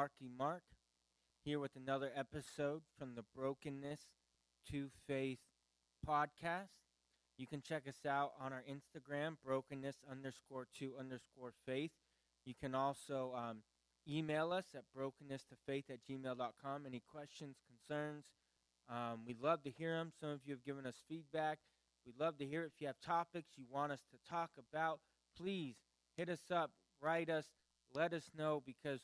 Marky Mark, here with another episode from the Brokenness to Faith podcast. You can check us out on our Instagram, brokenness underscore to underscore faith. You can also um, email us at brokenness to faith at gmail.com. Any questions, concerns? Um, we'd love to hear them. Some of you have given us feedback. We'd love to hear it. If you have topics you want us to talk about, please hit us up, write us, let us know because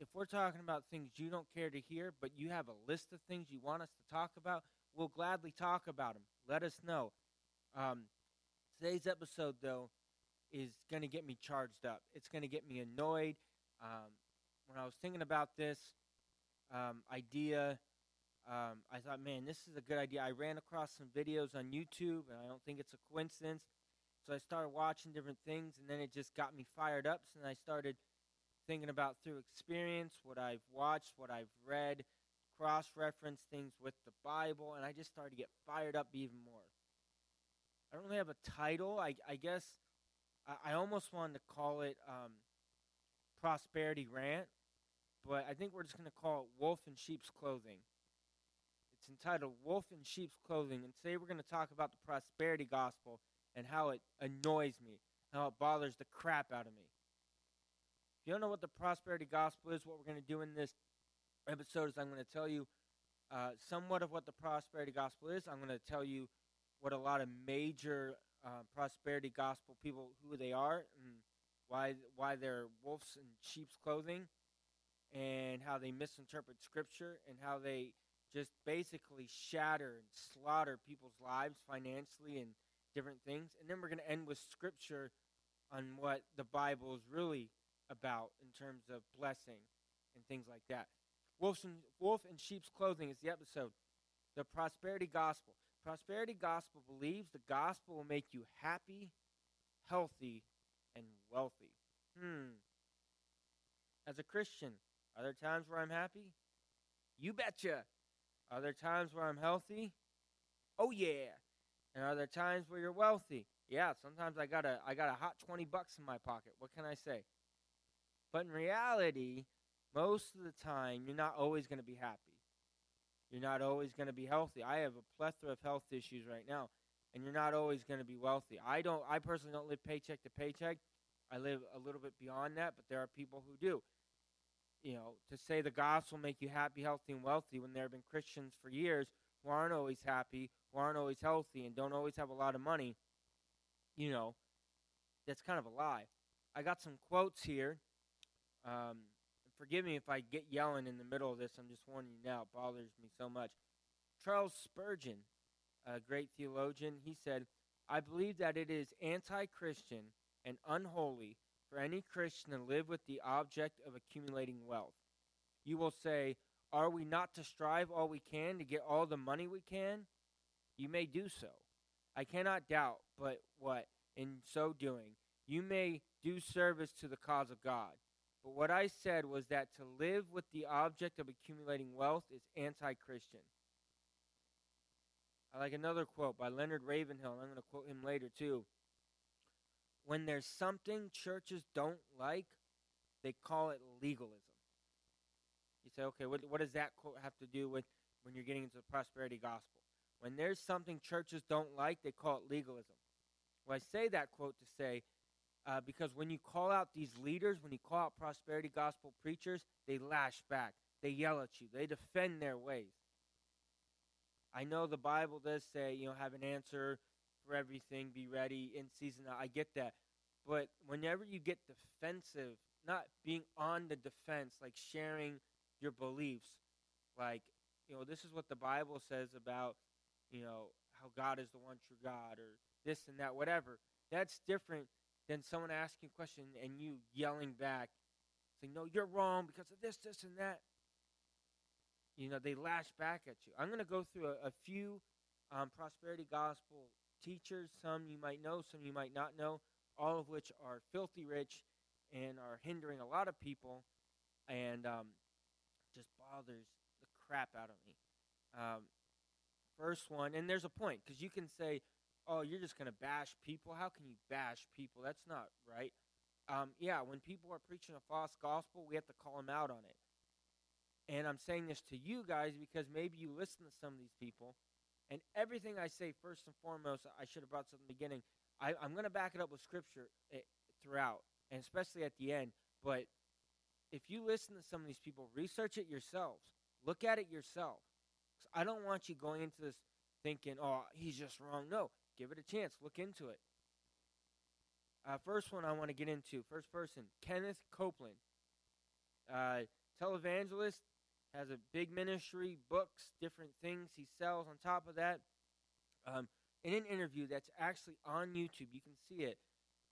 if we're talking about things you don't care to hear, but you have a list of things you want us to talk about, we'll gladly talk about them. Let us know. Um, today's episode, though, is going to get me charged up. It's going to get me annoyed. Um, when I was thinking about this um, idea, um, I thought, man, this is a good idea. I ran across some videos on YouTube, and I don't think it's a coincidence. So I started watching different things, and then it just got me fired up. And I started thinking about through experience what I've watched, what I've read, cross reference things with the Bible, and I just started to get fired up even more. I don't really have a title. I, I guess I, I, almost wanted to call it um, Prosperity Rant, but I think we're just going to call it Wolf in Sheep's Clothing. It's entitled Wolf in Sheep's Clothing, and today we're going to talk about the prosperity gospel and how it annoys me, how it bothers the crap out of me. If you don't know what the prosperity gospel is, what we're going to do in this episode is I'm going to tell you uh, somewhat of what the prosperity gospel is. I'm going to tell you what a lot of major uh, prosperity gospel people who they are and why why they're wolves in sheep's clothing and how they misinterpret scripture and how they just basically shatter and slaughter people's lives financially and different things. And then we're going to end with scripture on what the Bible is really about in terms of blessing and things like that. Wolf in, wolf sheep's clothing is the episode. The prosperity gospel. Prosperity gospel believes the gospel will make you happy, healthy, and wealthy. Hmm. As a Christian, are there times where I'm happy? You betcha. Are there times where I'm healthy? Oh yeah. And are there times where you're wealthy? Yeah, sometimes I got a I got a hot 20 bucks in my pocket. What can I say? But in reality, most of the time, you're not always going to be happy. You're not always going to be healthy. I have a plethora of health issues right now, and you're not always going to be wealthy. I don't. I personally don't live paycheck to paycheck. I live a little bit beyond that, but there are people who do. You know, to say the gospel make you happy, healthy, and wealthy when there have been Christians for years who aren't always happy, who aren't always healthy, and don't always have a lot of money. You know, that's kind of a lie. I got some quotes here um, forgive me if I get yelling in the middle of this. I'm just warning you now. It bothers me so much. Charles Spurgeon, a great theologian, he said, I believe that it is anti Christian and unholy for any Christian to live with the object of accumulating wealth. You will say, Are we not to strive all we can to get all the money we can? You may do so. I cannot doubt, but what? In so doing, you may do service to the cause of God. But what I said was that to live with the object of accumulating wealth is anti Christian. I like another quote by Leonard Ravenhill, and I'm going to quote him later too. When there's something churches don't like, they call it legalism. You say, okay, what, what does that quote have to do with when you're getting into the prosperity gospel? When there's something churches don't like, they call it legalism. Well, I say that quote to say uh, because when you call out these leaders, when you call out prosperity gospel preachers, they lash back. They yell at you. They defend their ways. I know the Bible does say, you know, have an answer for everything, be ready in season. I get that. But whenever you get defensive, not being on the defense, like sharing your beliefs, like, you know, this is what the Bible says about, you know, how God is the one true God or this and that, whatever. That's different than someone asking a question and you yelling back, saying, No, you're wrong because of this, this, and that. You know, they lash back at you. I'm going to go through a, a few um, prosperity gospel teachers. Some you might know, some you might not know, all of which are filthy rich and are hindering a lot of people and um, just bothers the crap out of me. Um, first one, and there's a point because you can say, oh, you're just going to bash people. How can you bash people? That's not right. Um, yeah, when people are preaching a false gospel, we have to call them out on it. And I'm saying this to you guys because maybe you listen to some of these people, and everything I say, first and foremost, I should have brought at the beginning. I, am going to back it up with scripture eh, throughout, and especially at the end. But if you listen to some of these people, research it yourselves. Look at it yourself. I don't want you going into this thinking, oh, he's just wrong. No, give it a chance. Look into it. Uh, first one I want to get into, first person, Kenneth Copeland. Uh, televangelist, has a big ministry, books, different things he sells on top of that. Um, in an interview that's actually on YouTube, you can see it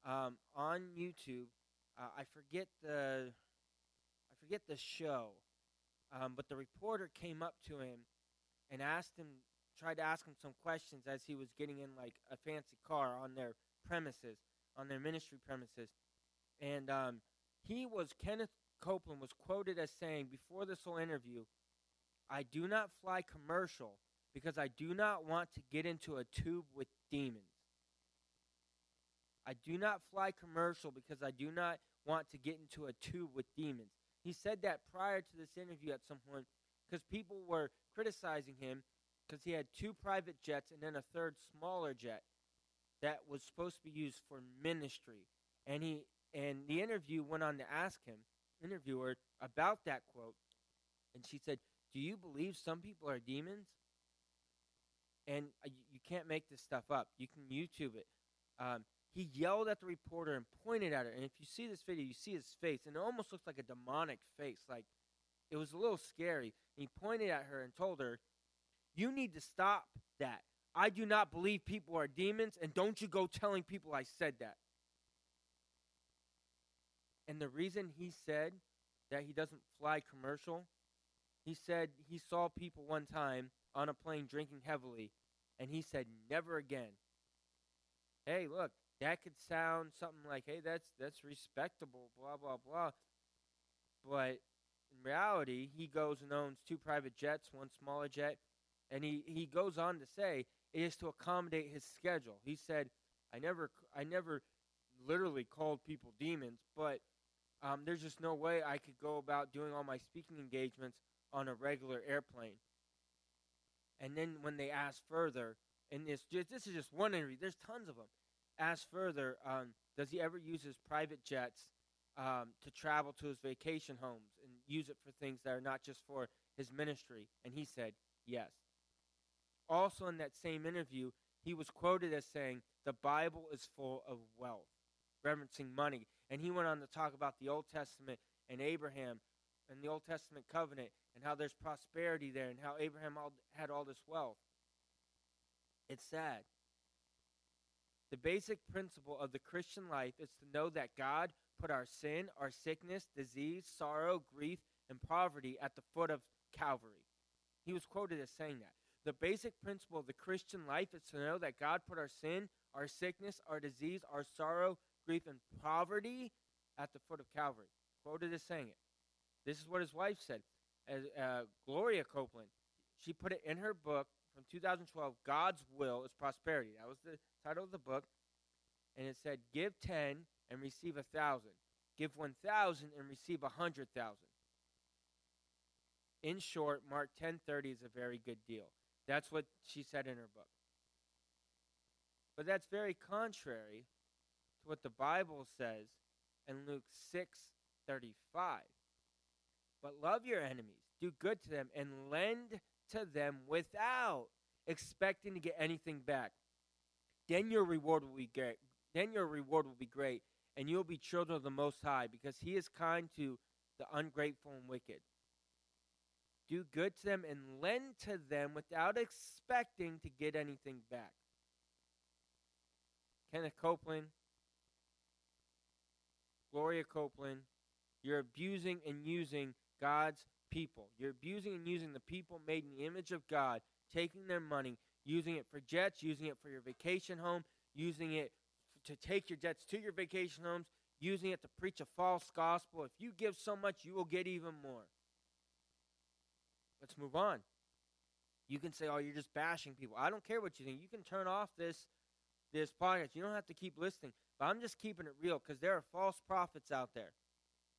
um, on YouTube. Uh, I forget the I forget the show, um, but the reporter came up to him and asked him, tried to ask him some questions as he was getting in like a fancy car on their premises, on their ministry premises, and um, he was Kenneth Copeland was quoted as saying before this whole interview, I do not fly commercial because I do not want to get into a tube with demons. I do not fly commercial because I do not want to get into a tube with demons. He said that prior to this interview at some point because people were criticizing him because he had two private jets and then a third smaller jet that was supposed to be used for ministry. And he and the interview went on to ask him interviewer about that quote, and she said, Do you believe some people are demons? And uh, you can't make this stuff up. You can YouTube it. Um, he yelled at the reporter and pointed at her. And if you see this video, you see his face, and it almost looks like a demonic face. Like it was a little scary. And he pointed at her and told her, You need to stop that. I do not believe people are demons, and don't you go telling people I said that. And the reason he said that he doesn't fly commercial, he said he saw people one time on a plane drinking heavily, and he said, never again. Hey, look, that could sound something like, hey, that's that's respectable, blah blah blah. But in reality, he goes and owns two private jets, one smaller jet, and he, he goes on to say it is to accommodate his schedule. He said, I never I never literally called people demons, but um, there's just no way I could go about doing all my speaking engagements on a regular airplane. And then when they ask further, and this this is just one interview. There's tons of them. Ask further, um, does he ever use his private jets um, to travel to his vacation homes and use it for things that are not just for his ministry? And he said yes. Also, in that same interview, he was quoted as saying, "The Bible is full of wealth." referencing money. And he went on to talk about the Old Testament and Abraham and the Old Testament covenant and how there's prosperity there and how Abraham all, had all this wealth. It's sad. The basic principle of the Christian life is to know that God put our sin, our sickness, disease, sorrow, grief, and poverty at the foot of Calvary. He was quoted as saying that. The basic principle of the Christian life is to know that God put our sin, our sickness, our disease, our sorrow, grief, and poverty at the foot of Calvary. Quoted as saying it. This is what his wife said. As, uh, Gloria Copeland, she put it in her book from 2012, God's Will is Prosperity. That was the title of the book. And it said, Give 10 and receive a 1,000. Give 1,000 and receive a 100,000. In short, Mark 10:30 is a very good deal. That's what she said in her book. But that's very contrary to what the Bible says in Luke 6:35. But love your enemies, do good to them and lend to them without expecting to get anything back. Then your reward will be great. Then your reward will be great, and you will be children of the Most High, because He is kind to the ungrateful and wicked. Do good to them and lend to them without expecting to get anything back. Kenneth Copeland, Gloria Copeland, you're abusing and using God's people. You're abusing and using the people made in the image of God, taking their money, using it for jets, using it for your vacation home, using it to take your jets to your vacation homes, using it to preach a false gospel. If you give so much, you will get even more. Let's move on. You can say, "Oh, you're just bashing people." I don't care what you think. You can turn off this this podcast. You don't have to keep listening. But I'm just keeping it real because there are false prophets out there.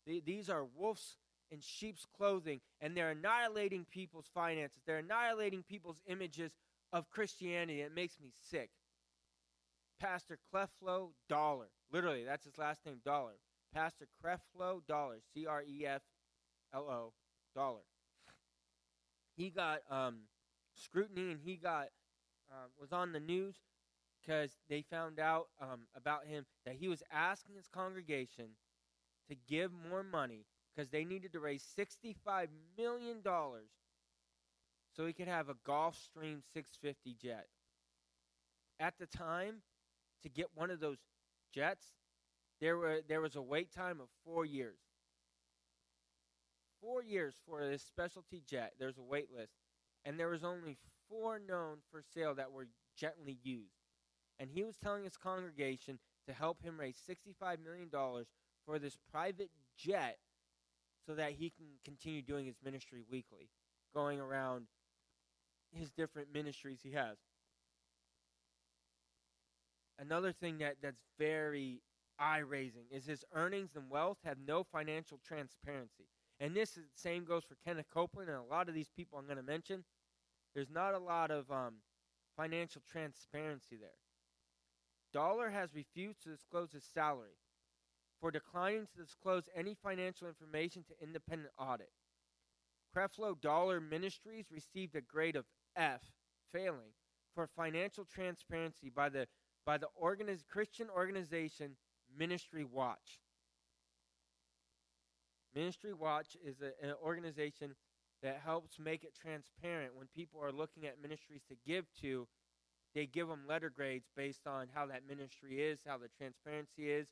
These are wolves in sheep's clothing and they're annihilating people's finances. They're annihilating people's images of Christianity. It makes me sick. Pastor Creflo Dollar. Literally, that's his last name, Dollar. Pastor Creflo Dollar, C R E F L O, Dollar. He got um, scrutiny and he got uh, was on the news because they found out um, about him that he was asking his congregation to give more money because they needed to raise $65 million so he could have a Gulfstream 650 jet. At the time, to get one of those jets, there, were, there was a wait time of four years. Four years for this specialty jet. There's a wait list. And there was only four known for sale that were gently used. And he was telling his congregation to help him raise $65 million for this private jet so that he can continue doing his ministry weekly, going around his different ministries he has. Another thing that, that's very eye raising is his earnings and wealth have no financial transparency. And this is, same goes for Kenneth Copeland and a lot of these people I'm going to mention. There's not a lot of um, financial transparency there. Dollar has refused to disclose his salary for declining to disclose any financial information to independent audit. Creflo Dollar Ministries received a grade of F, failing, for financial transparency by the by the organiz- Christian organization Ministry Watch. Ministry Watch is a, an organization that helps make it transparent when people are looking at ministries to give to. They give them letter grades based on how that ministry is, how the transparency is,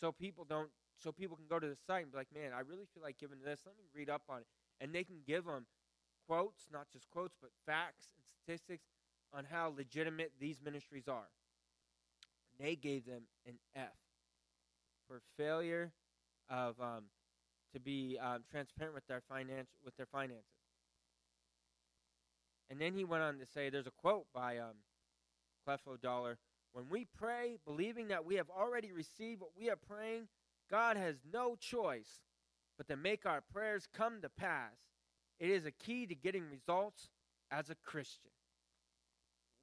so people don't. So people can go to the site and be like, "Man, I really feel like giving to this. Let me read up on it," and they can give them quotes, not just quotes, but facts and statistics on how legitimate these ministries are. They gave them an F for failure of um, to be um, transparent with their finance with their finances. And then he went on to say, "There's a quote by um, Creflo Dollar. When we pray, believing that we have already received what we are praying, God has no choice but to make our prayers come to pass. It is a key to getting results as a Christian."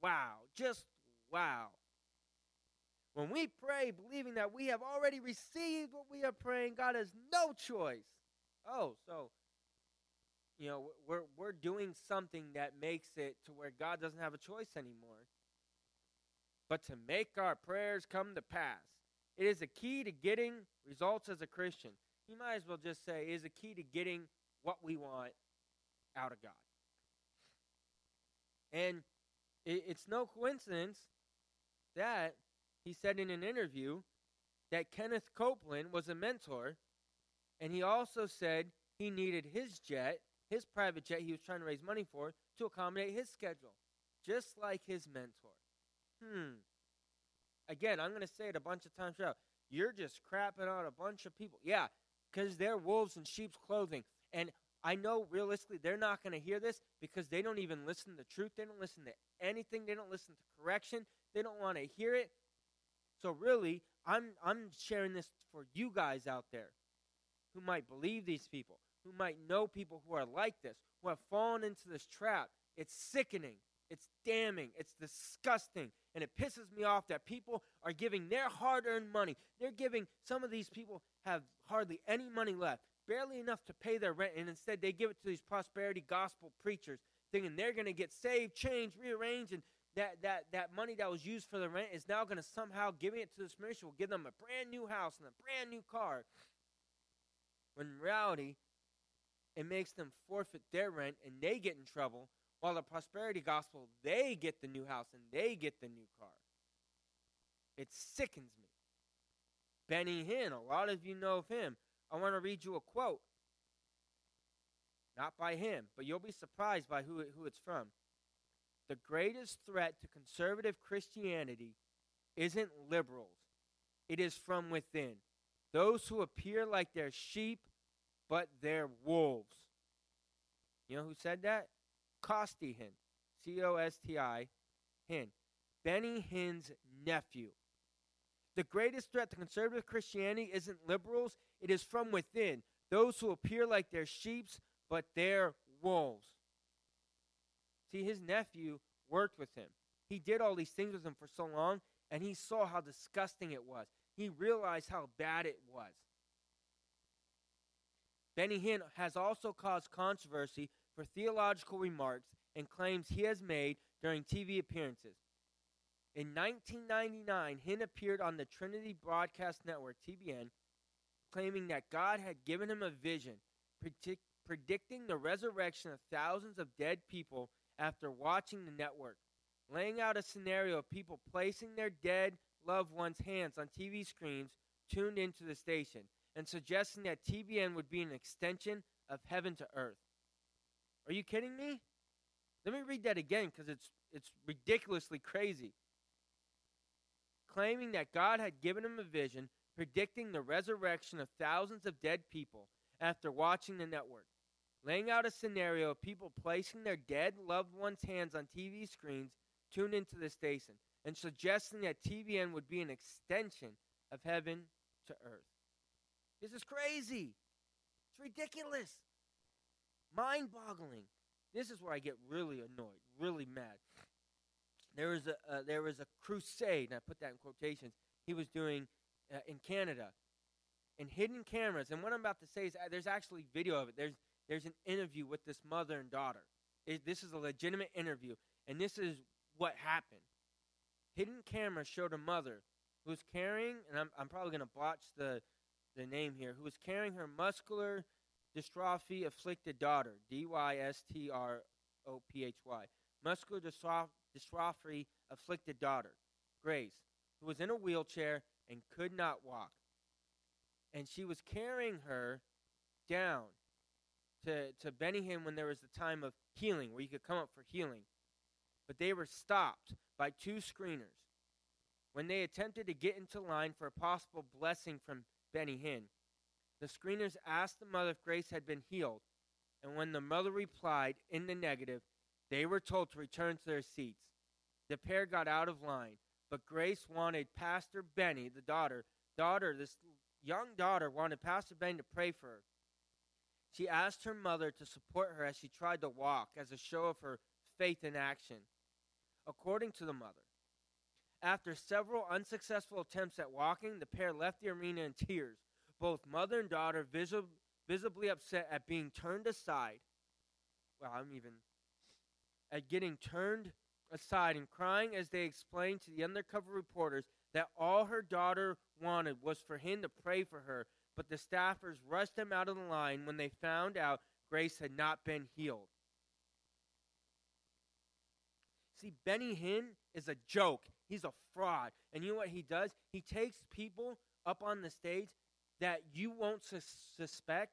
Wow, just wow. When we pray, believing that we have already received what we are praying, God has no choice. Oh, so you know we're we're doing something that makes it to where God doesn't have a choice anymore, but to make our prayers come to pass. It is a key to getting results as a Christian. You might as well just say is a key to getting what we want out of God. And it, it's no coincidence that he said in an interview that Kenneth Copeland was a mentor, and he also said he needed his jet, his private jet he was trying to raise money for, to accommodate his schedule, just like his mentor. Hmm. Again, I'm going to say it a bunch of times throughout. You're just crapping on a bunch of people. Yeah, because they're wolves in sheep's clothing. And I know realistically they're not going to hear this because they don't even listen to truth. They don't listen to anything. They don't listen to correction. They don't want to hear it. So really, I'm I'm sharing this for you guys out there who might believe these people, who might know people who are like this, who have fallen into this trap. It's sickening. It's damning. It's disgusting. And it pisses me off that people are giving their hard earned money. They're giving, some of these people have hardly any money left barely enough to pay their rent, and instead they give it to these prosperity gospel preachers, thinking they're going to get saved, changed, rearranged, and that, that, that money that was used for the rent is now going to somehow giving it to this ministry will give them a brand new house and a brand new car. When in reality, it makes them forfeit their rent and they get in trouble, while the prosperity gospel, they get the new house and they get the new car. It sickens me. Benny Hinn, a lot of you know of him. I want to read you a quote. Not by him, but you'll be surprised by who, who it's from. The greatest threat to conservative Christianity isn't liberals, it is from within. Those who appear like they're sheep, but they're wolves. You know who said that? Costi Hinn. C O S T I Hinn. Benny Hinn's nephew. The greatest threat to conservative Christianity isn't liberals, it is from within. those who appear like they're sheep, but they're wolves. See, his nephew worked with him. He did all these things with him for so long, and he saw how disgusting it was. He realized how bad it was. Benny Hinn has also caused controversy for theological remarks and claims he has made during TV appearances. In 1999, Hinn appeared on the Trinity Broadcast Network, TBN, claiming that God had given him a vision predict, predicting the resurrection of thousands of dead people after watching the network, laying out a scenario of people placing their dead loved ones' hands on TV screens tuned into the station, and suggesting that TBN would be an extension of heaven to earth. Are you kidding me? Let me read that again because it's, it's ridiculously crazy. Claiming that God had given him a vision predicting the resurrection of thousands of dead people after watching the network, laying out a scenario of people placing their dead loved ones' hands on TV screens tuned into the station, and suggesting that TBN would be an extension of heaven to earth. This is crazy. It's ridiculous. Mind boggling. This is where I get really annoyed, really mad. There was a uh, there was a crusade, and I put that in quotations. He was doing uh, in Canada, and hidden cameras. And what I'm about to say is, uh, there's actually video of it. There's there's an interview with this mother and daughter. It, this is a legitimate interview, and this is what happened. Hidden camera showed a mother who was carrying, and I'm I'm probably going to botch the the name here, who was carrying her muscular dystrophy afflicted daughter, D Y S T R O P H Y, muscular dystrophy afflicted daughter, Grace, who was in a wheelchair and could not walk. And she was carrying her down to, to Benny Hinn when there was a time of healing, where you could come up for healing. But they were stopped by two screeners when they attempted to get into line for a possible blessing from Benny Hinn. The screeners asked the mother if Grace had been healed, and when the mother replied in the negative, they were told to return to their seats. The pair got out of line, but Grace wanted Pastor Benny, the daughter, daughter, this young daughter wanted Pastor Benny to pray for her. She asked her mother to support her as she tried to walk as a show of her faith in action. According to the mother, after several unsuccessful attempts at walking, the pair left the arena in tears, both mother and daughter visi- visibly upset at being turned aside. Well, I'm even at getting turned aside and crying as they explained to the undercover reporters that all her daughter wanted was for him to pray for her, but the staffers rushed them out of the line when they found out Grace had not been healed. See, Benny Hinn is a joke. He's a fraud. And you know what he does? He takes people up on the stage that you won't suspect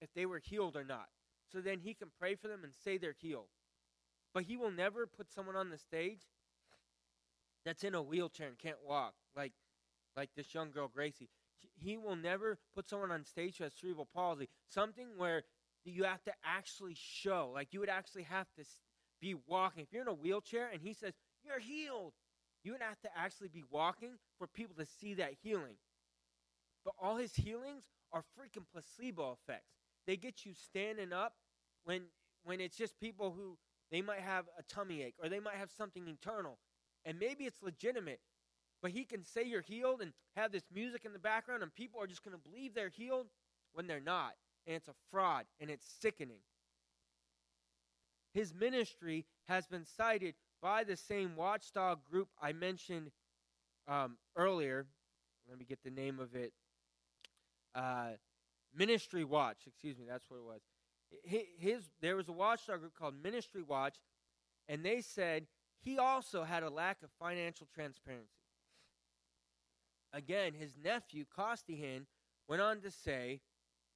if they were healed or not. So then he can pray for them and say they're healed. But he will never put someone on the stage that's in a wheelchair and can't walk, like like this young girl Gracie. He will never put someone on stage who has cerebral palsy, something where you have to actually show, like you would actually have to be walking. If you're in a wheelchair and he says you're healed, you would have to actually be walking for people to see that healing. But all his healings are freaking placebo effects. They get you standing up when when it's just people who they might have a tummy ache or they might have something internal. And maybe it's legitimate, but he can say you're healed and have this music in the background, and people are just going to believe they're healed when they're not. And it's a fraud, and it's sickening. His ministry has been cited by the same watchdog group I mentioned um, earlier. Let me get the name of it. Uh, Ministry Watch, excuse me, that's what it was his there was a watchdog group called Ministry Watch, and they said he also had a lack of financial transparency. Again, his nephew Costi Hinn went on to say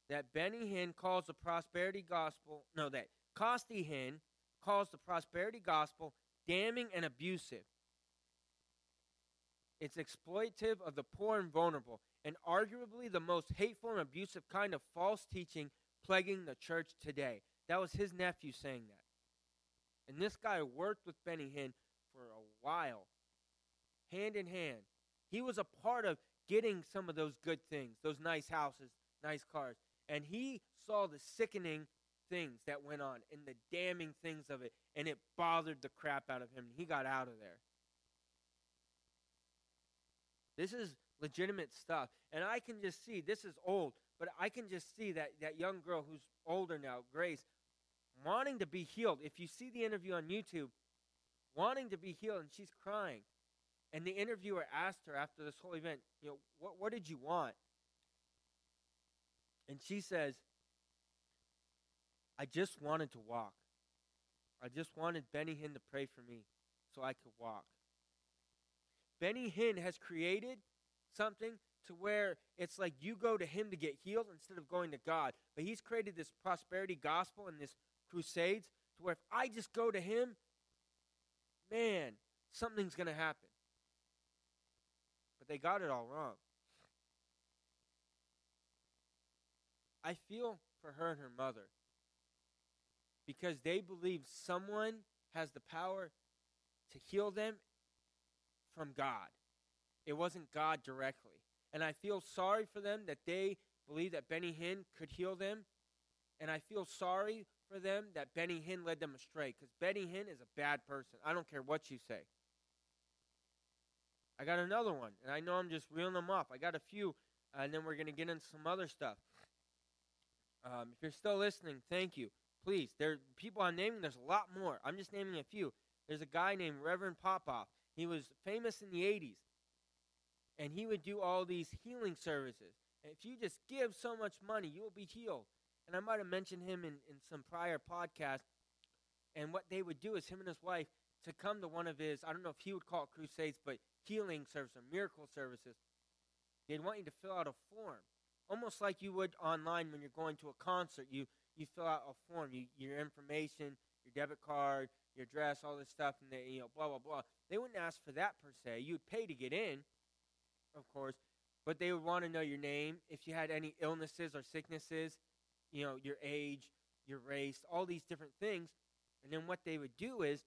that Benny Hinn calls the prosperity gospel no that Costi Hinn calls the prosperity gospel damning and abusive. It's exploitative of the poor and vulnerable, and arguably the most hateful and abusive kind of false teaching plaguing the church today. That was his nephew saying that. And this guy worked with Benny Hinn for a while, hand in hand. He was a part of getting some of those good things, those nice houses, nice cars. And he saw the sickening things that went on and the damning things of it, and it bothered the crap out of him. He got out of there. This is legitimate stuff. And I can just see, this is old, but I can just see that, that young girl who's older now, Grace, wanting to be healed. If you see the interview on YouTube, wanting to be healed, and she's crying. And the interviewer asked her after this whole event, you know, what, what did you want? And she says, I just wanted to walk. I just wanted Benny Hinn to pray for me so I could walk. Benny Hinn has created something to where it's like you go to him to get healed instead of going to God. But he's created this prosperity gospel and this crusades to where if I just go to him, man, something's going to happen. But they got it all wrong. I feel for her and her mother because they believe someone has the power to heal them from God. It wasn't God directly. And I feel sorry for them that they believe that Benny Hinn could heal them. And I feel sorry for them that Benny Hinn led them astray because Benny Hinn is a bad person. I don't care what you say. I got another one, and I know I'm just reeling them off. I got a few, and then we're going to get into some other stuff. Um, if you're still listening, thank you. Please, there people I'm naming. There's a lot more. I'm just naming a few. There's a guy named Reverend Popoff. He was famous in the 80s, and he would do all these healing services. And if you just give so much money, you will be healed. And I might have mentioned him in, in some prior podcasts. And what they would do is him and his wife to come to one of his, I don't know if he would call it crusades, but healing service or miracle services. They'd want you to fill out a form, almost like you would online when you're going to a concert. You you fill out a form, you, your information, your debit card, your address, all this stuff, and they, you know, blah blah blah. They wouldn't ask for that per se. You'd pay to get in, of course, but they would want to know your name, if you had any illnesses or sicknesses, you know, your age, your race, all these different things. And then what they would do is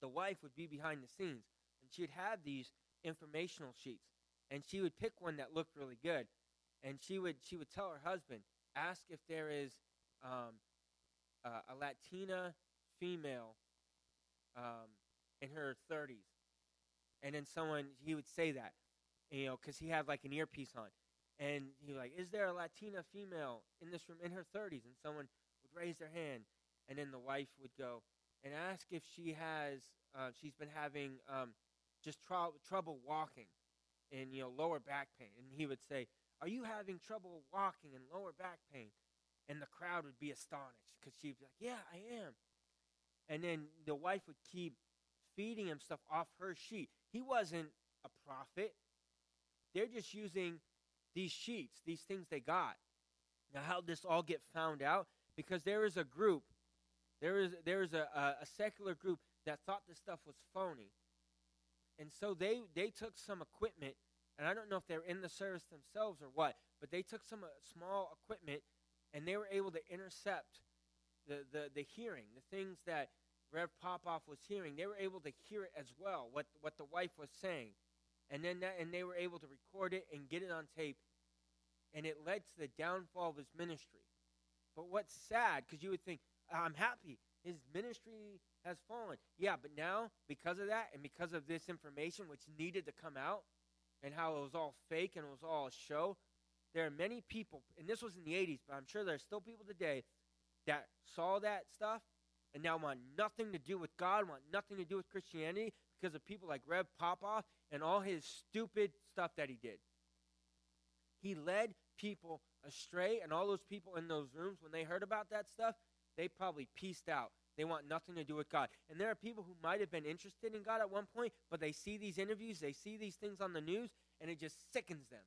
the wife would be behind the scenes and she'd have these informational sheets and she would pick one that looked really good and she would she would tell her husband ask if there is um, uh, a latina female um, in her 30s and then someone he would say that you know because he had like an earpiece on. And he was like is there a latina female in this room in her 30s and someone would raise their hand and then the wife would go and ask if she has uh, she's been having um, just tr- trouble walking and you know lower back pain. And he would say are you having trouble walking and lower back pain? And the crowd would be astonished because she'd be like yeah i am. And then the wife would keep feeding him stuff off her sheet. He wasn't a prophet. They're just using these sheets these things they got. Now how this all get found out? Because there is a group there is there is a, a, a secular group that thought this stuff was phony and so they they took some equipment, and I don't know if they're in the service themselves or what, but they took some uh, small equipment, and they were able to intercept the, the the hearing, the things that Rev Popoff was hearing. They were able to hear it as well, what what the wife was saying, and then that, and they were able to record it and get it on tape, and it led to the downfall of his ministry. But what's sad, because you would think, I'm happy his ministry has fallen. Yeah, but now, because of that and because of this information which needed to come out and how it was all fake and it was all a show, there are many people, and this was in the 80s, but I'm sure there are still people today that saw that stuff and now want nothing to do with God, want nothing to do with Christianity because of people like Rev Popoff and all his stupid stuff that he did. He led people astray, and all those people in those rooms, when they heard about that stuff, they probably pieced out. They want nothing to do with God. And there are people who might have been interested in God at one point, but they see these interviews, they see these things on the news, and it just sickens them.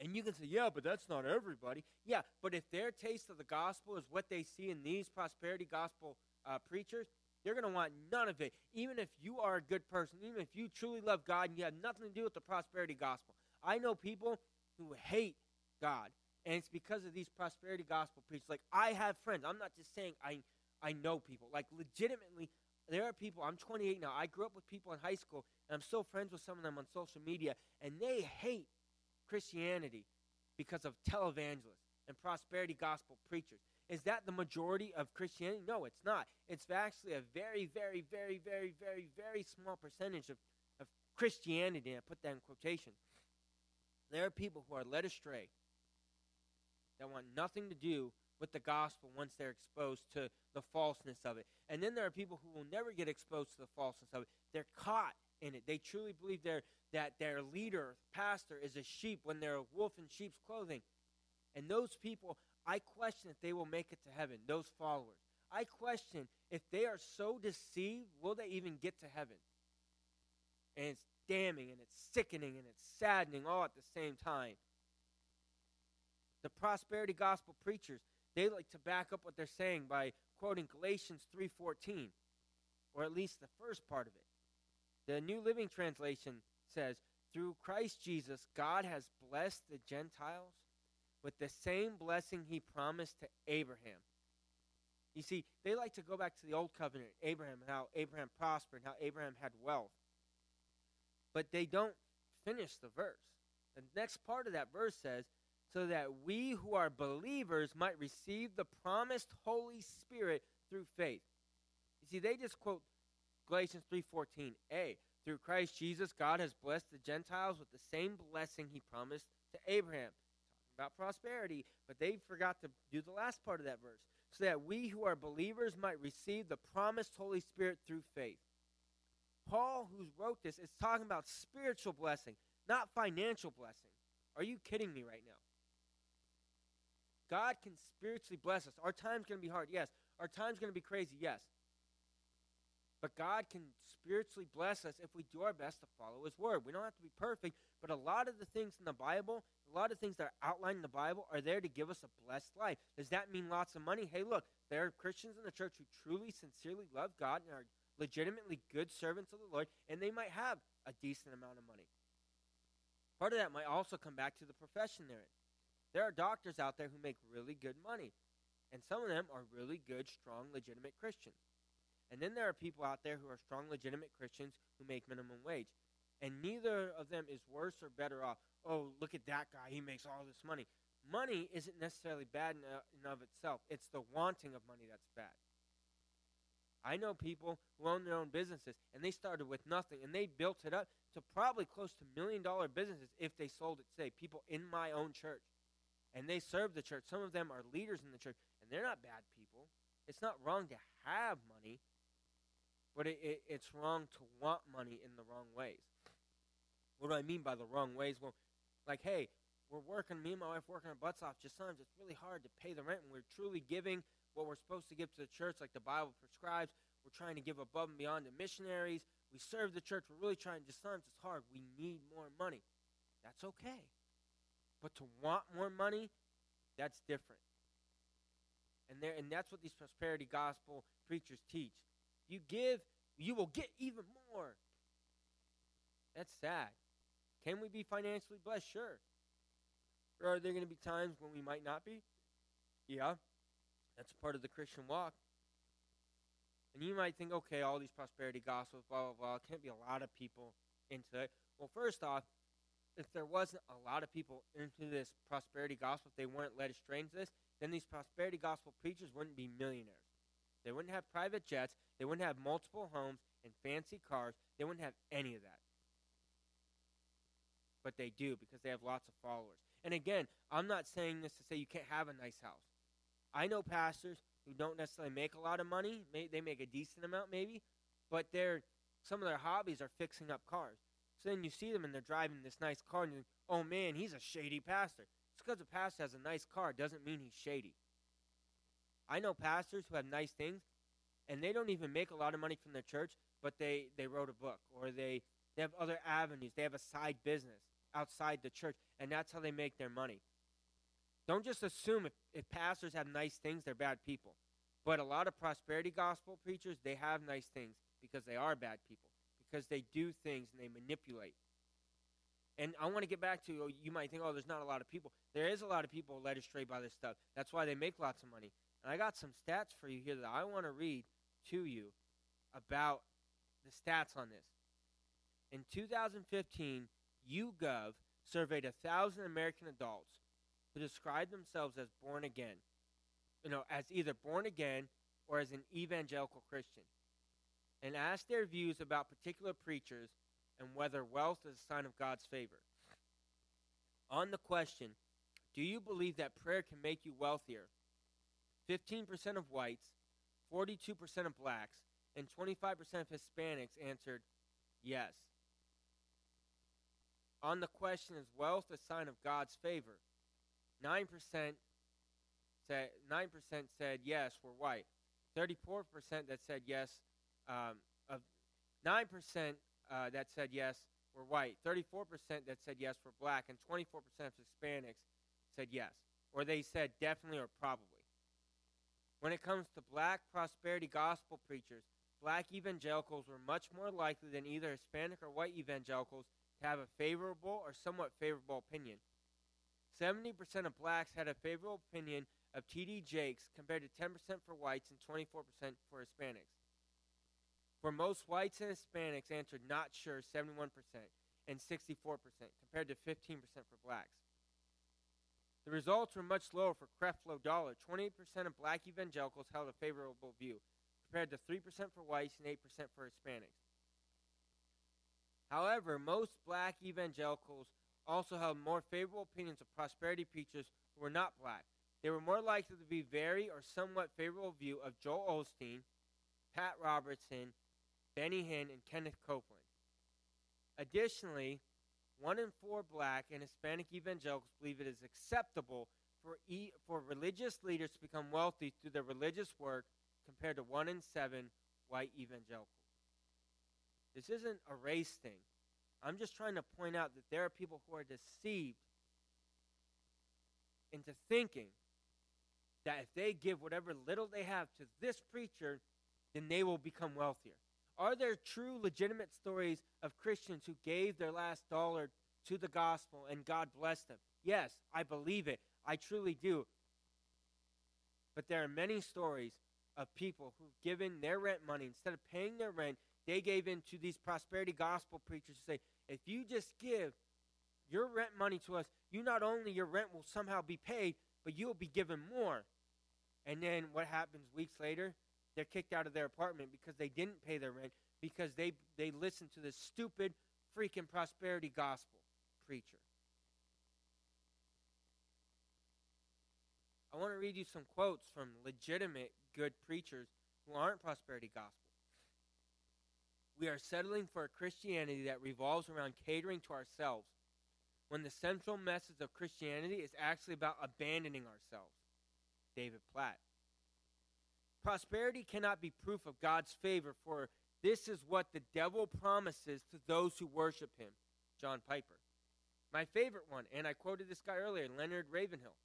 And you can say, yeah, but that's not everybody. Yeah, but if their taste of the gospel is what they see in these prosperity gospel uh, preachers, they're going to want none of it. Even if you are a good person, even if you truly love God and you have nothing to do with the prosperity gospel. I know people who hate God and it's because of these prosperity gospel preachers. Like I have friends. I'm not just saying I I know people. Like legitimately, there are people. I'm 28 now. I grew up with people in high school, and I'm still friends with some of them on social media, and they hate Christianity because of televangelists and prosperity gospel preachers. Is that the majority of Christianity? No, it's not. It's actually a very, very, very, very, very, very small percentage of, of Christianity. I put that in quotation. There are people who are led astray that want nothing to do with the gospel once they're exposed to the falseness of it. And then there are people who will never get exposed to the falseness of it. They're caught in it. They truly believe that their leader, pastor, is a sheep when they're a wolf in sheep's clothing. And those people, I question if they will make it to heaven, those followers. I question if they are so deceived, will they even get to heaven? And it's damning and it's sickening and it's saddening all at the same time. The prosperity gospel preachers, they like to back up what they're saying by quoting Galatians 3:14, or at least the first part of it. The New Living Translation says, "Through Christ Jesus, God has blessed the Gentiles with the same blessing he promised to Abraham." You see, they like to go back to the old covenant, Abraham, how Abraham prospered, how Abraham had wealth. But they don't finish the verse. The next part of that verse says, so that we who are believers might receive the promised Holy Spirit through faith. You see, they just quote Galatians 3:14a. Through Christ Jesus, God has blessed the Gentiles with the same blessing he promised to Abraham. Talking about prosperity, but they forgot to do the last part of that verse. So that we who are believers might receive the promised Holy Spirit through faith. Paul, who wrote this, is talking about spiritual blessing, not financial blessing. Are you kidding me right now? God can spiritually bless us. Our time's going to be hard, yes. Our time's going to be crazy, yes. But God can spiritually bless us if we do our best to follow His Word. We don't have to be perfect, but a lot of the things in the Bible, a lot of things that are outlined in the Bible, are there to give us a blessed life. Does that mean lots of money? Hey, look, there are Christians in the church who truly, sincerely love God and are legitimately good servants of the Lord, and they might have a decent amount of money. Part of that might also come back to the profession they're in. There are doctors out there who make really good money, and some of them are really good, strong, legitimate Christians. And then there are people out there who are strong, legitimate Christians who make minimum wage. And neither of them is worse or better off. Oh, look at that guy. He makes all this money. Money isn't necessarily bad in and of itself, it's the wanting of money that's bad. I know people who own their own businesses, and they started with nothing, and they built it up to probably close to million dollar businesses if they sold it today. People in my own church and they serve the church. Some of them are leaders in the church, and they're not bad people. It's not wrong to have money, but it, it, it's wrong to want money in the wrong ways. What do I mean by the wrong ways? Well, like, hey, we're working, me and my wife working our butts off. Just sometimes it's really hard to pay the rent, and we're truly giving what we're supposed to give to the church, like the Bible prescribes. We're trying to give above and beyond to missionaries. We serve the church. We're really trying. Just sometimes it's hard. We need more money. That's okay. But to want more money, that's different. And there and that's what these prosperity gospel preachers teach. You give, you will get even more. That's sad. Can we be financially blessed? Sure. Or are there going to be times when we might not be? Yeah. That's part of the Christian walk. And you might think, okay, all these prosperity gospels, blah, blah, blah. Can't be a lot of people into it. Well, first off, if there wasn't a lot of people into this prosperity gospel, if they weren't led astray into this, then these prosperity gospel preachers wouldn't be millionaires. They wouldn't have private jets. They wouldn't have multiple homes and fancy cars. They wouldn't have any of that. But they do because they have lots of followers. And again, I'm not saying this to say you can't have a nice house. I know pastors who don't necessarily make a lot of money. They make a decent amount, maybe, but they're some of their hobbies are fixing up cars. So then you see them and they're driving this nice car, and you think, oh man, he's a shady pastor. Just because a pastor has a nice car doesn't mean he's shady. I know pastors who have nice things, and they don't even make a lot of money from their church, but they, they wrote a book, or they, they have other avenues. They have a side business outside the church, and that's how they make their money. Don't just assume if, if pastors have nice things, they're bad people. But a lot of prosperity gospel preachers, they have nice things because they are bad people because they do things and they manipulate. And I want to get back to oh, you might think, oh, there's not a lot of people. There is a lot of people led astray by this stuff. That's why they make lots of money. And I got some stats for you here that I want to read to you about the stats on this. In 2015, YouGov surveyed 1,000 American adults who described themselves as born again, you know, as either born again or as an evangelical Christian, and ask their views about particular preachers and whether wealth is a sign of God's favor. On the question, do you believe that prayer can make you wealthier? 15% of whites, 42% of blacks, and 25% of Hispanics answered yes. On the question, is wealth a sign of God's favor? 9% said, 9% said yes, were white. 34% that said yes, um, of 9% uh, that said yes were white. 34% that said yes were black, and 24% of Hispanics said yes, or they said definitely or probably. When it comes to black prosperity gospel preachers, black evangelicals were much more likely than either Hispanic or white evangelicals to have a favorable or somewhat favorable opinion. 70% of blacks had a favorable opinion of T.D. Jakes compared to 10% for whites and 24% for Hispanics. For most whites and Hispanics answered not sure 71% and 64% compared to 15% for blacks. The results were much lower for Creflo Dollar. 28% of black evangelicals held a favorable view, compared to 3% for whites and 8% for Hispanics. However, most black evangelicals also held more favorable opinions of prosperity preachers who were not black. They were more likely to be very or somewhat favorable view of Joel Osteen, Pat Robertson, Benny Hinn, and Kenneth Copeland. Additionally, one in four black and Hispanic evangelicals believe it is acceptable for, e- for religious leaders to become wealthy through their religious work compared to one in seven white evangelicals. This isn't a race thing. I'm just trying to point out that there are people who are deceived into thinking that if they give whatever little they have to this preacher, then they will become wealthier. Are there true, legitimate stories of Christians who gave their last dollar to the gospel and God blessed them? Yes, I believe it. I truly do. But there are many stories of people who've given their rent money. Instead of paying their rent, they gave in to these prosperity gospel preachers to say, if you just give your rent money to us, you not only your rent will somehow be paid, but you'll be given more. And then what happens weeks later? They're kicked out of their apartment because they didn't pay their rent because they they listened to this stupid freaking prosperity gospel preacher. I want to read you some quotes from legitimate good preachers who aren't prosperity gospel. We are settling for a Christianity that revolves around catering to ourselves when the central message of Christianity is actually about abandoning ourselves. David Platt. Prosperity cannot be proof of God's favor, for this is what the devil promises to those who worship him. John Piper. My favorite one, and I quoted this guy earlier, Leonard Ravenhill.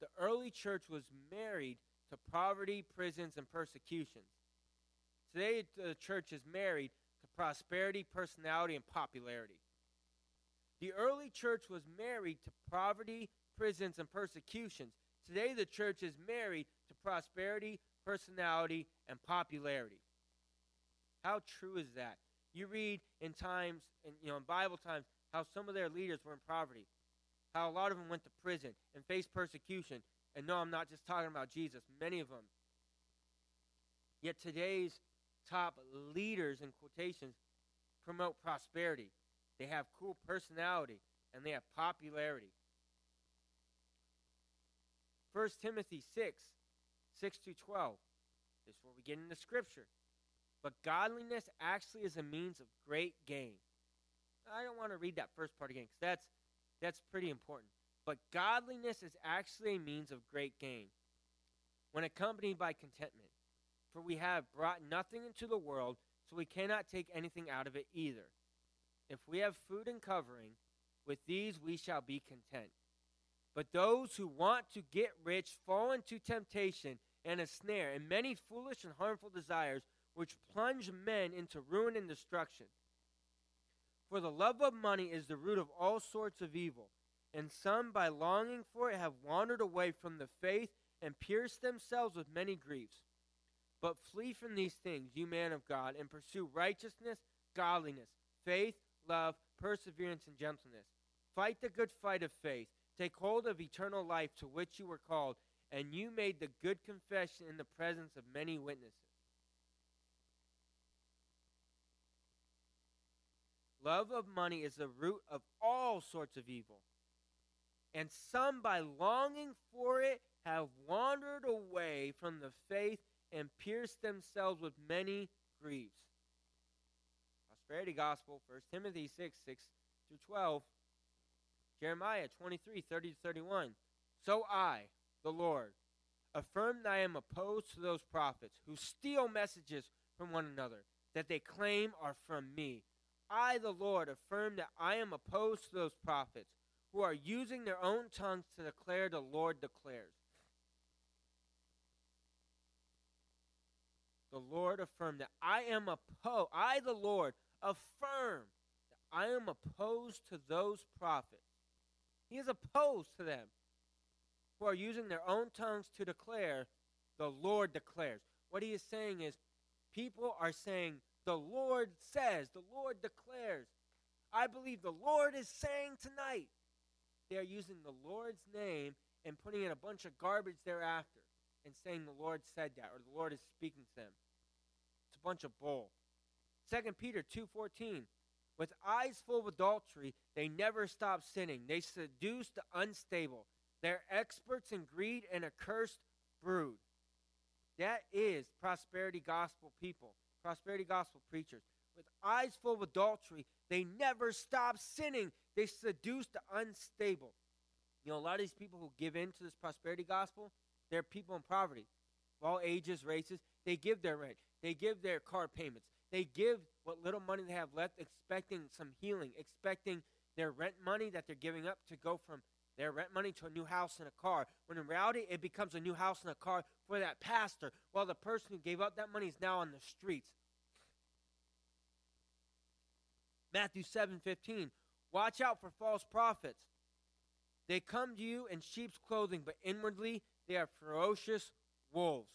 The early church was married to poverty, prisons, and persecutions. Today, the church is married to prosperity, personality, and popularity. The early church was married to poverty, prisons, and persecutions. Today, the church is married to prosperity, personality, and popularity. How true is that? You read in times, in, you know, in Bible times, how some of their leaders were in poverty, how a lot of them went to prison and faced persecution. And no, I'm not just talking about Jesus, many of them. Yet today's top leaders, in quotations, promote prosperity. They have cool personality and they have popularity. 1 Timothy 6, 6 to 12. This is where we get into Scripture. But godliness actually is a means of great gain. I don't want to read that first part again because that's, that's pretty important. But godliness is actually a means of great gain when accompanied by contentment. For we have brought nothing into the world, so we cannot take anything out of it either. If we have food and covering, with these we shall be content. But those who want to get rich fall into temptation and a snare, and many foolish and harmful desires, which plunge men into ruin and destruction. For the love of money is the root of all sorts of evil, and some, by longing for it, have wandered away from the faith and pierced themselves with many griefs. But flee from these things, you man of God, and pursue righteousness, godliness, faith, love, perseverance, and gentleness. Fight the good fight of faith Take hold of eternal life to which you were called, and you made the good confession in the presence of many witnesses. Love of money is the root of all sorts of evil. And some, by longing for it, have wandered away from the faith and pierced themselves with many griefs. Prosperity Gospel, 1 Timothy 6 6 through 12. Jeremiah 23 30 to 31. So I, the Lord, affirm that I am opposed to those prophets who steal messages from one another that they claim are from me. I, the Lord, affirm that I am opposed to those prophets who are using their own tongues to declare the Lord declares. The Lord affirmed that I am opposed, I, the Lord, affirm that I am opposed to those prophets. He is opposed to them who are using their own tongues to declare, the Lord declares. What he is saying is, people are saying, the Lord says, the Lord declares. I believe the Lord is saying tonight. They are using the Lord's name and putting in a bunch of garbage thereafter and saying the Lord said that or the Lord is speaking to them. It's a bunch of bull. 2 Peter 2:14 With eyes full of adultery, they never stop sinning. They seduce the unstable. They're experts in greed and a cursed brood. That is prosperity gospel people prosperity gospel preachers. With eyes full of adultery, they never stop sinning. They seduce the unstable. You know, a lot of these people who give in to this prosperity gospel, they're people in poverty all ages, races. They give their rent, they give their car payments, they give what little money they have left, expecting some healing, expecting their rent money that they're giving up to go from their rent money to a new house and a car. When in reality, it becomes a new house and a car for that pastor, while the person who gave up that money is now on the streets. Matthew 7 15. Watch out for false prophets. They come to you in sheep's clothing, but inwardly they are ferocious wolves.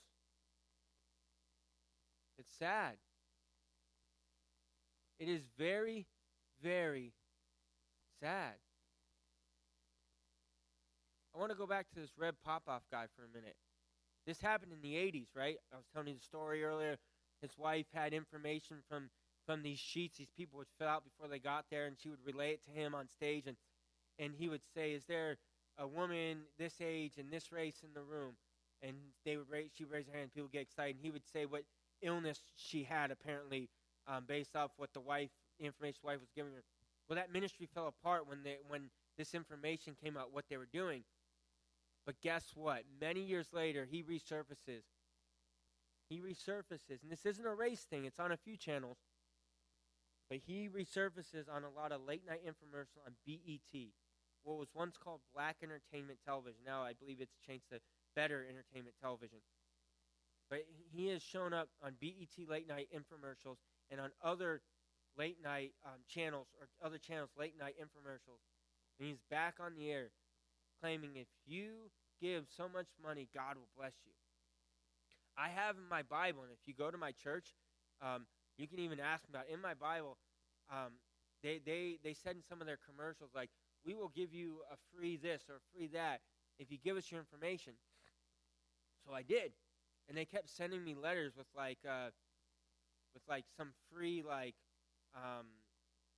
It's sad. It is very, very sad. I want to go back to this Red Popoff guy for a minute. This happened in the 80s, right? I was telling you the story earlier. His wife had information from from these sheets these people would fill out before they got there, and she would relay it to him on stage, and and he would say, "Is there a woman this age and this race in the room?" And they would raise, she would raise her hand, people get excited, and he would say what illness she had, apparently, um, based off what the wife, information the wife was giving her. Well, that ministry fell apart when they when this information came out, what they were doing. But guess what? Many years later, he resurfaces. He resurfaces. And this isn't a race thing, it's on a few channels. But he resurfaces on a lot of late night infomercial on BET, what was once called Black Entertainment Television. Now I believe it's changed to Better Entertainment Television. But he has shown up on BET late night infomercials and on other late night um, channels or other channels late night infomercials. And he's back on the air claiming if you give so much money, God will bless you. I have in my Bible, and if you go to my church, um, you can even ask me about it. in my Bible. Um, they they they said in some of their commercials like, "We will give you a free this or free that if you give us your information." So I did, and they kept sending me letters with like uh, with like some free like um,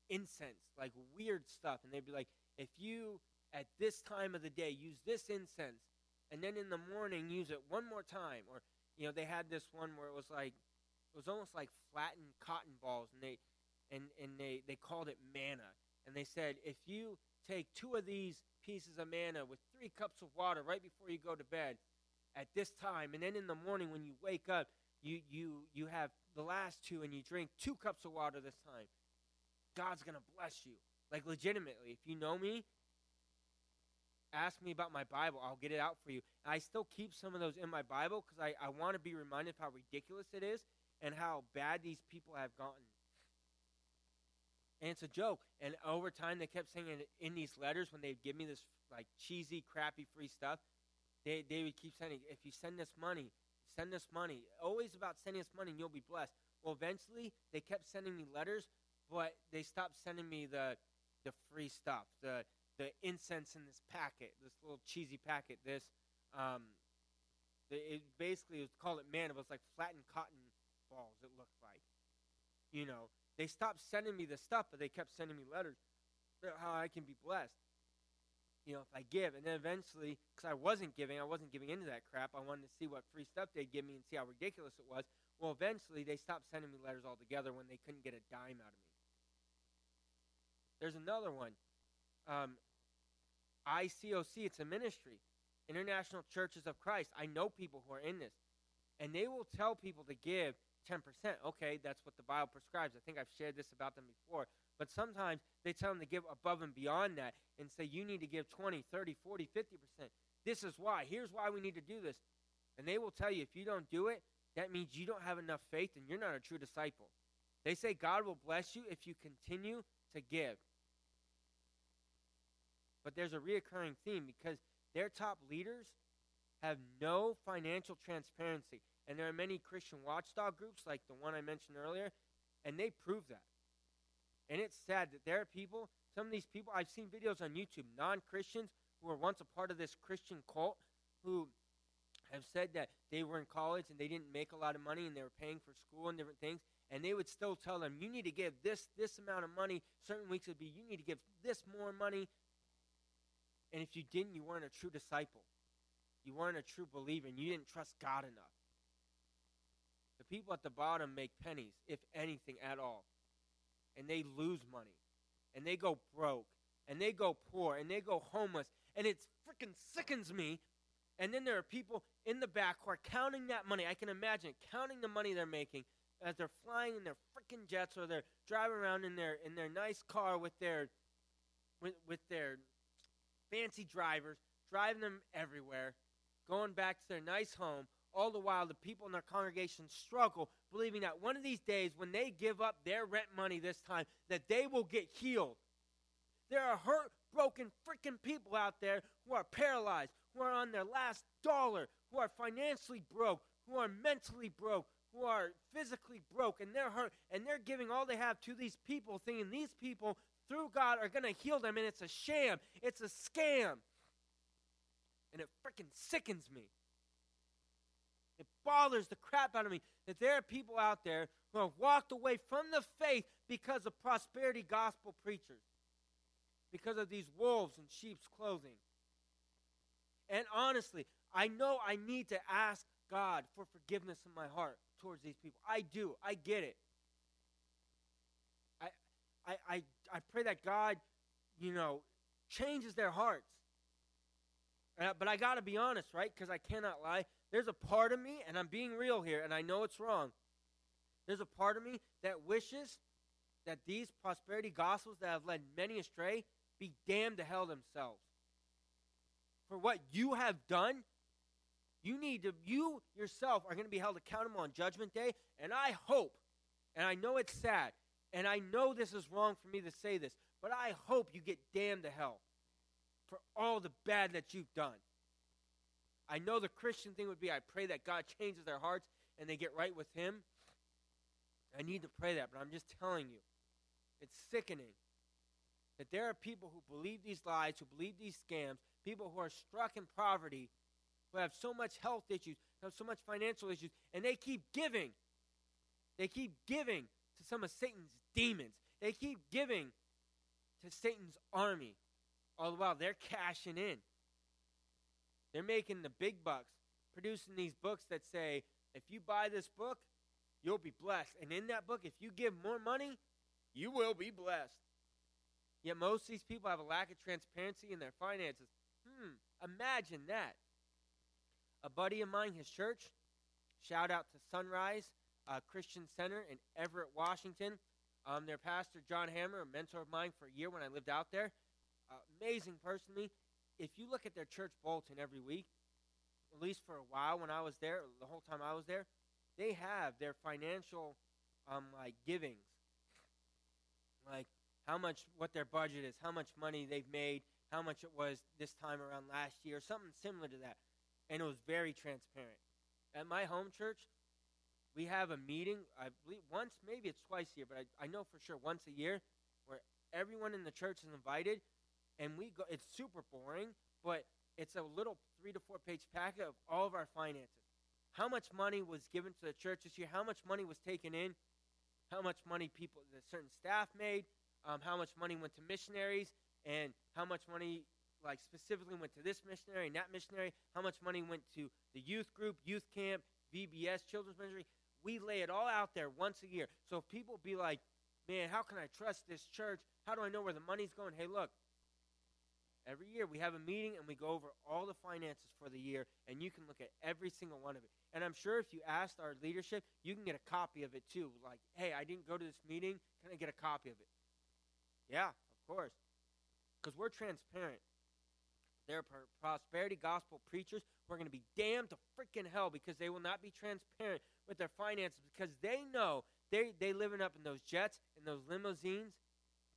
incense, like weird stuff, and they'd be like, "If you at this time of the day use this incense, and then in the morning use it one more time," or you know, they had this one where it was like it was almost like flattened cotton balls, and they and and they they called it manna, and they said if you take two of these pieces of manna with three cups of water right before you go to bed at this time, and then in the morning when you wake up, you you you have the last two, and you drink two cups of water this time. God's gonna bless you, like legitimately. If you know me, ask me about my Bible. I'll get it out for you. And I still keep some of those in my Bible because I, I want to be reminded of how ridiculous it is and how bad these people have gotten. And it's a joke. And over time, they kept saying it in these letters when they'd give me this like cheesy, crappy free stuff. They, they would keep sending, if you send us money, send us money. Always about sending us money and you'll be blessed. Well, eventually, they kept sending me letters, but they stopped sending me the, the free stuff, the, the incense in this packet, this little cheesy packet. This, um, it basically was called it man. It was like flattened cotton balls. It looked like, you know. They stopped sending me the stuff, but they kept sending me letters how I can be blessed. You know, if I give, and then eventually, because I wasn't giving, I wasn't giving into that crap. I wanted to see what free stuff they'd give me and see how ridiculous it was. Well, eventually, they stopped sending me letters altogether when they couldn't get a dime out of me. There's another one. Um, ICOC, it's a ministry, International Churches of Christ. I know people who are in this, and they will tell people to give 10%. Okay, that's what the Bible prescribes. I think I've shared this about them before. But sometimes they tell them to give above and beyond that and say, you need to give 20, 30, 40, 50%. This is why. Here's why we need to do this. And they will tell you if you don't do it, that means you don't have enough faith and you're not a true disciple. They say God will bless you if you continue to give. But there's a reoccurring theme because their top leaders have no financial transparency. And there are many Christian watchdog groups like the one I mentioned earlier, and they prove that. And it's sad that there are people, some of these people, I've seen videos on YouTube, non Christians who were once a part of this Christian cult, who have said that they were in college and they didn't make a lot of money and they were paying for school and different things. And they would still tell them, you need to give this this amount of money. Certain weeks would be, you need to give this more money. And if you didn't, you weren't a true disciple. You weren't a true believer and you didn't trust God enough. The people at the bottom make pennies, if anything at all. And they lose money. And they go broke. And they go poor. And they go homeless. And it freaking sickens me. And then there are people in the back who are counting that money. I can imagine counting the money they're making as they're flying in their freaking jets or they're driving around in their in their nice car with their with, with their fancy drivers, driving them everywhere, going back to their nice home, all the while the people in their congregation struggle, believing that one of these days, when they give up their rent money this time, that they will get healed. There are hurt, broken, freaking people out there who are paralyzed, who are on their last dollar, who are financially broke, who are mentally broke, who are physically broke, and they're hurt, and they're giving all they have to these people, thinking these people, through God, are going to heal them, and it's a sham. It's a scam. And it freaking sickens me. It bothers the crap out of me that there are people out there who have walked away from the faith because of prosperity gospel preachers, because of these wolves in sheep's clothing. And honestly, I know I need to ask God for forgiveness in my heart towards these people. I do. I get it. I, I, I, I pray that God, you know, changes their hearts. Uh, but I got to be honest, right? Because I cannot lie. There's a part of me, and I'm being real here, and I know it's wrong. There's a part of me that wishes that these prosperity gospels that have led many astray be damned to hell themselves. For what you have done, you need to, you yourself are going to be held accountable on Judgment Day, and I hope, and I know it's sad, and I know this is wrong for me to say this, but I hope you get damned to hell for all the bad that you've done. I know the Christian thing would be I pray that God changes their hearts and they get right with Him. I need to pray that, but I'm just telling you, it's sickening that there are people who believe these lies, who believe these scams, people who are struck in poverty, who have so much health issues, have so much financial issues, and they keep giving. They keep giving to some of Satan's demons. They keep giving to Satan's army. All the while they're cashing in. They're making the big bucks, producing these books that say, if you buy this book, you'll be blessed. And in that book, if you give more money, you will be blessed. Yet most of these people have a lack of transparency in their finances. Hmm, imagine that. A buddy of mine, his church, shout out to Sunrise uh, Christian Center in Everett, Washington. Um, their pastor, John Hammer, a mentor of mine for a year when I lived out there. Uh, amazing person to me if you look at their church bulletin every week, at least for a while when I was there, the whole time I was there, they have their financial um, like givings, like how much, what their budget is, how much money they've made, how much it was this time around last year, something similar to that, and it was very transparent. At my home church, we have a meeting. I believe once, maybe it's twice a year, but I, I know for sure once a year, where everyone in the church is invited, and we go. It's super boring, but it's a little three to four page packet of all of our finances. How much money was given to the church this year? How much money was taken in? How much money people, the certain staff made? Um, how much money went to missionaries? And how much money, like specifically, went to this missionary and that missionary? How much money went to the youth group, youth camp, VBS, children's ministry? We lay it all out there once a year. So if people be like, man, how can I trust this church? How do I know where the money's going? Hey, look, every year we have a meeting and we go over all the finances for the year, and you can look at every single one of it. And I'm sure if you asked our leadership, you can get a copy of it too. Like, hey, I didn't go to this meeting. Can I get a copy of it? Yeah, of course. Because we're transparent. They're prosperity gospel preachers who are going to be damned to freaking hell because they will not be transparent with their finances because they know they they living up in those jets and those limousines.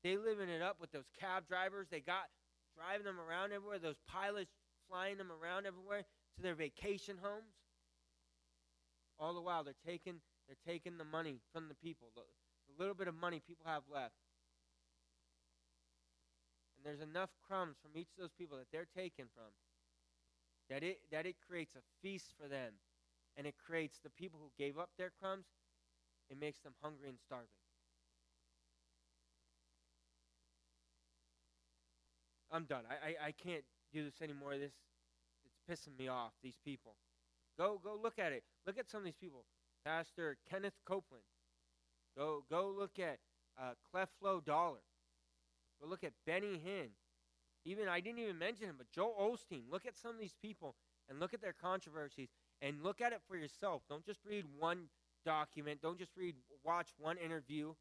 They living it up with those cab drivers. They got driving them around everywhere. Those pilots flying them around everywhere to their vacation homes. All the while they're taking they're taking the money from the people, the, the little bit of money people have left. And there's enough crumbs from each of those people that they're taking from that it that it creates a feast for them and it creates the people who gave up their crumbs, it makes them hungry and starving. I'm done. I, I, I can't do this anymore. This it's pissing me off, these people. Go go look at it. Look at some of these people. Pastor Kenneth Copeland. Go go look at uh, Creflo Dollar. Go look at Benny Hinn. Even I didn't even mention him, but Joel Osteen. Look at some of these people and look at their controversies and look at it for yourself. Don't just read one document. Don't just read watch one interview,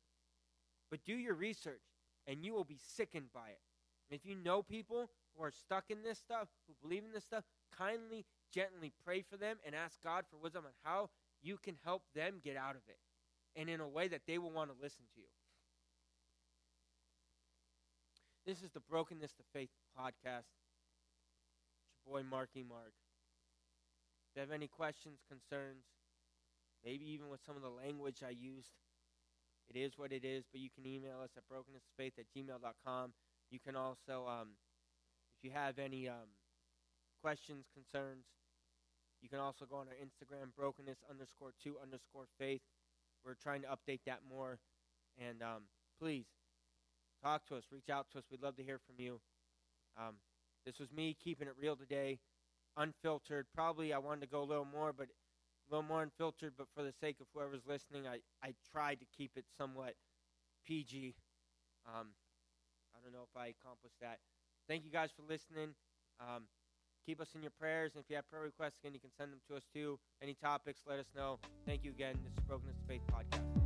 but do your research, and you will be sickened by it. If you know people who are stuck in this stuff, who believe in this stuff, kindly, gently pray for them and ask God for wisdom on how you can help them get out of it, and in a way that they will want to listen to you. This is the Brokenness to Faith podcast. It's your boy Marky Mark. If you have any questions, concerns, maybe even with some of the language I used, it is what it is, but you can email us at brokennessfaith at gmail.com. You can also, um, if you have any um, questions, concerns, you can also go on our Instagram, brokenness underscore two underscore faith. We're trying to update that more. And um, please, talk to us, reach out to us. We'd love to hear from you. Um, this was me keeping it real today unfiltered. Probably I wanted to go a little more, but a little more unfiltered. But for the sake of whoever's listening, I, I tried to keep it somewhat PG. Um, I don't know if I accomplished that. Thank you guys for listening. Um, keep us in your prayers. And if you have prayer requests, again, you can send them to us too. Any topics, let us know. Thank you again. This is Brokenness Faith Podcast.